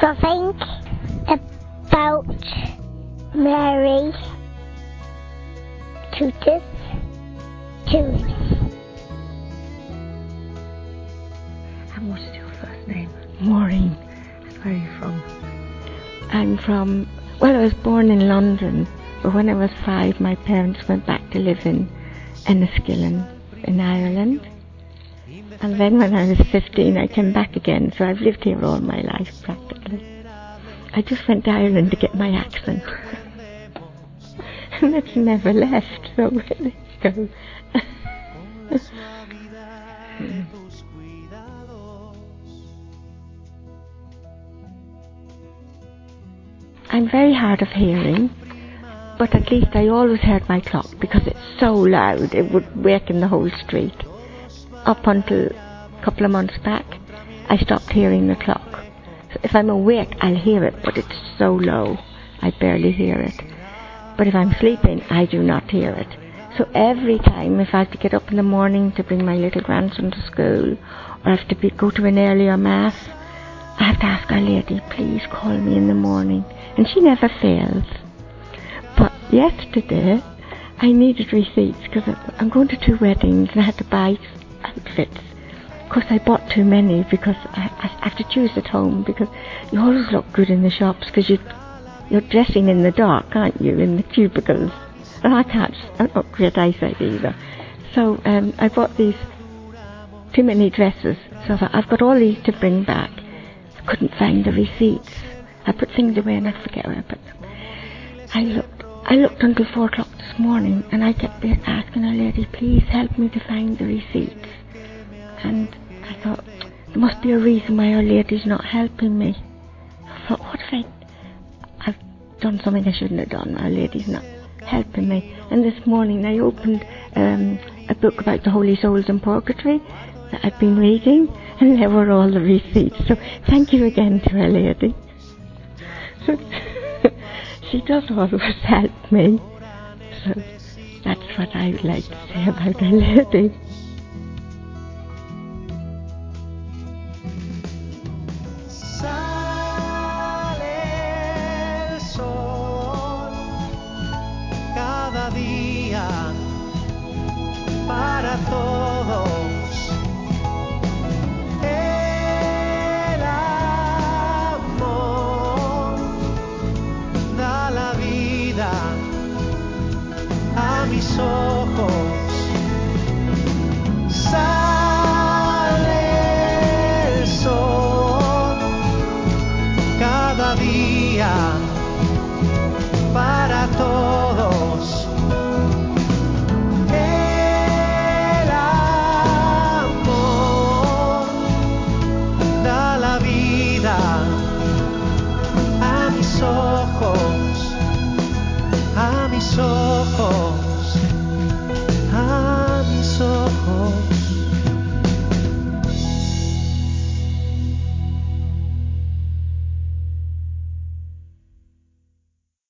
something about Mary Totus Tuus. And what is your first name? Maureen. Where are you from? I'm from, well, I was born in London, but when I was five, my parents went back to live in Enniskillen in Ireland. And then when I was 15, I came back again, so I've lived here all my life practically. I just went to Ireland to get my accent. and it's never left, so there you go. I'm very hard of hearing, but at least I always heard my clock because it's so loud it would waken the whole street. Up until a couple of months back, I stopped hearing the clock. If I'm awake, I'll hear it, but it's so low, I barely hear it. But if I'm sleeping, I do not hear it. So every time, if I have to get up in the morning to bring my little grandson to school, or I have to be, go to an earlier mass, I have to ask Our Lady, please call me in the morning. And she never fails. But yesterday, I needed receipts because I'm going to two weddings and I had to buy outfits. Of course, I bought too many because I, I have to choose at home because you always look good in the shops because you, you're dressing in the dark, aren't you, in the cubicles. And I can't, I've not eyesight either. So um, I bought these too many dresses. So I thought, I've got all these to bring back. I couldn't find the receipts. I put things away and I forget where I put them. I looked, I looked until four o'clock this morning and I kept asking a lady, please help me to find the receipts. And I thought, must be a reason why Our Lady's not helping me. I thought, what if I, I've done something I shouldn't have done. Our Lady's not helping me. And this morning I opened um, a book about the holy souls in purgatory that I've been reading, and there were all the receipts. So thank you again to Our Lady. she does always help me. So that's what I would like to say about Our Lady. soul.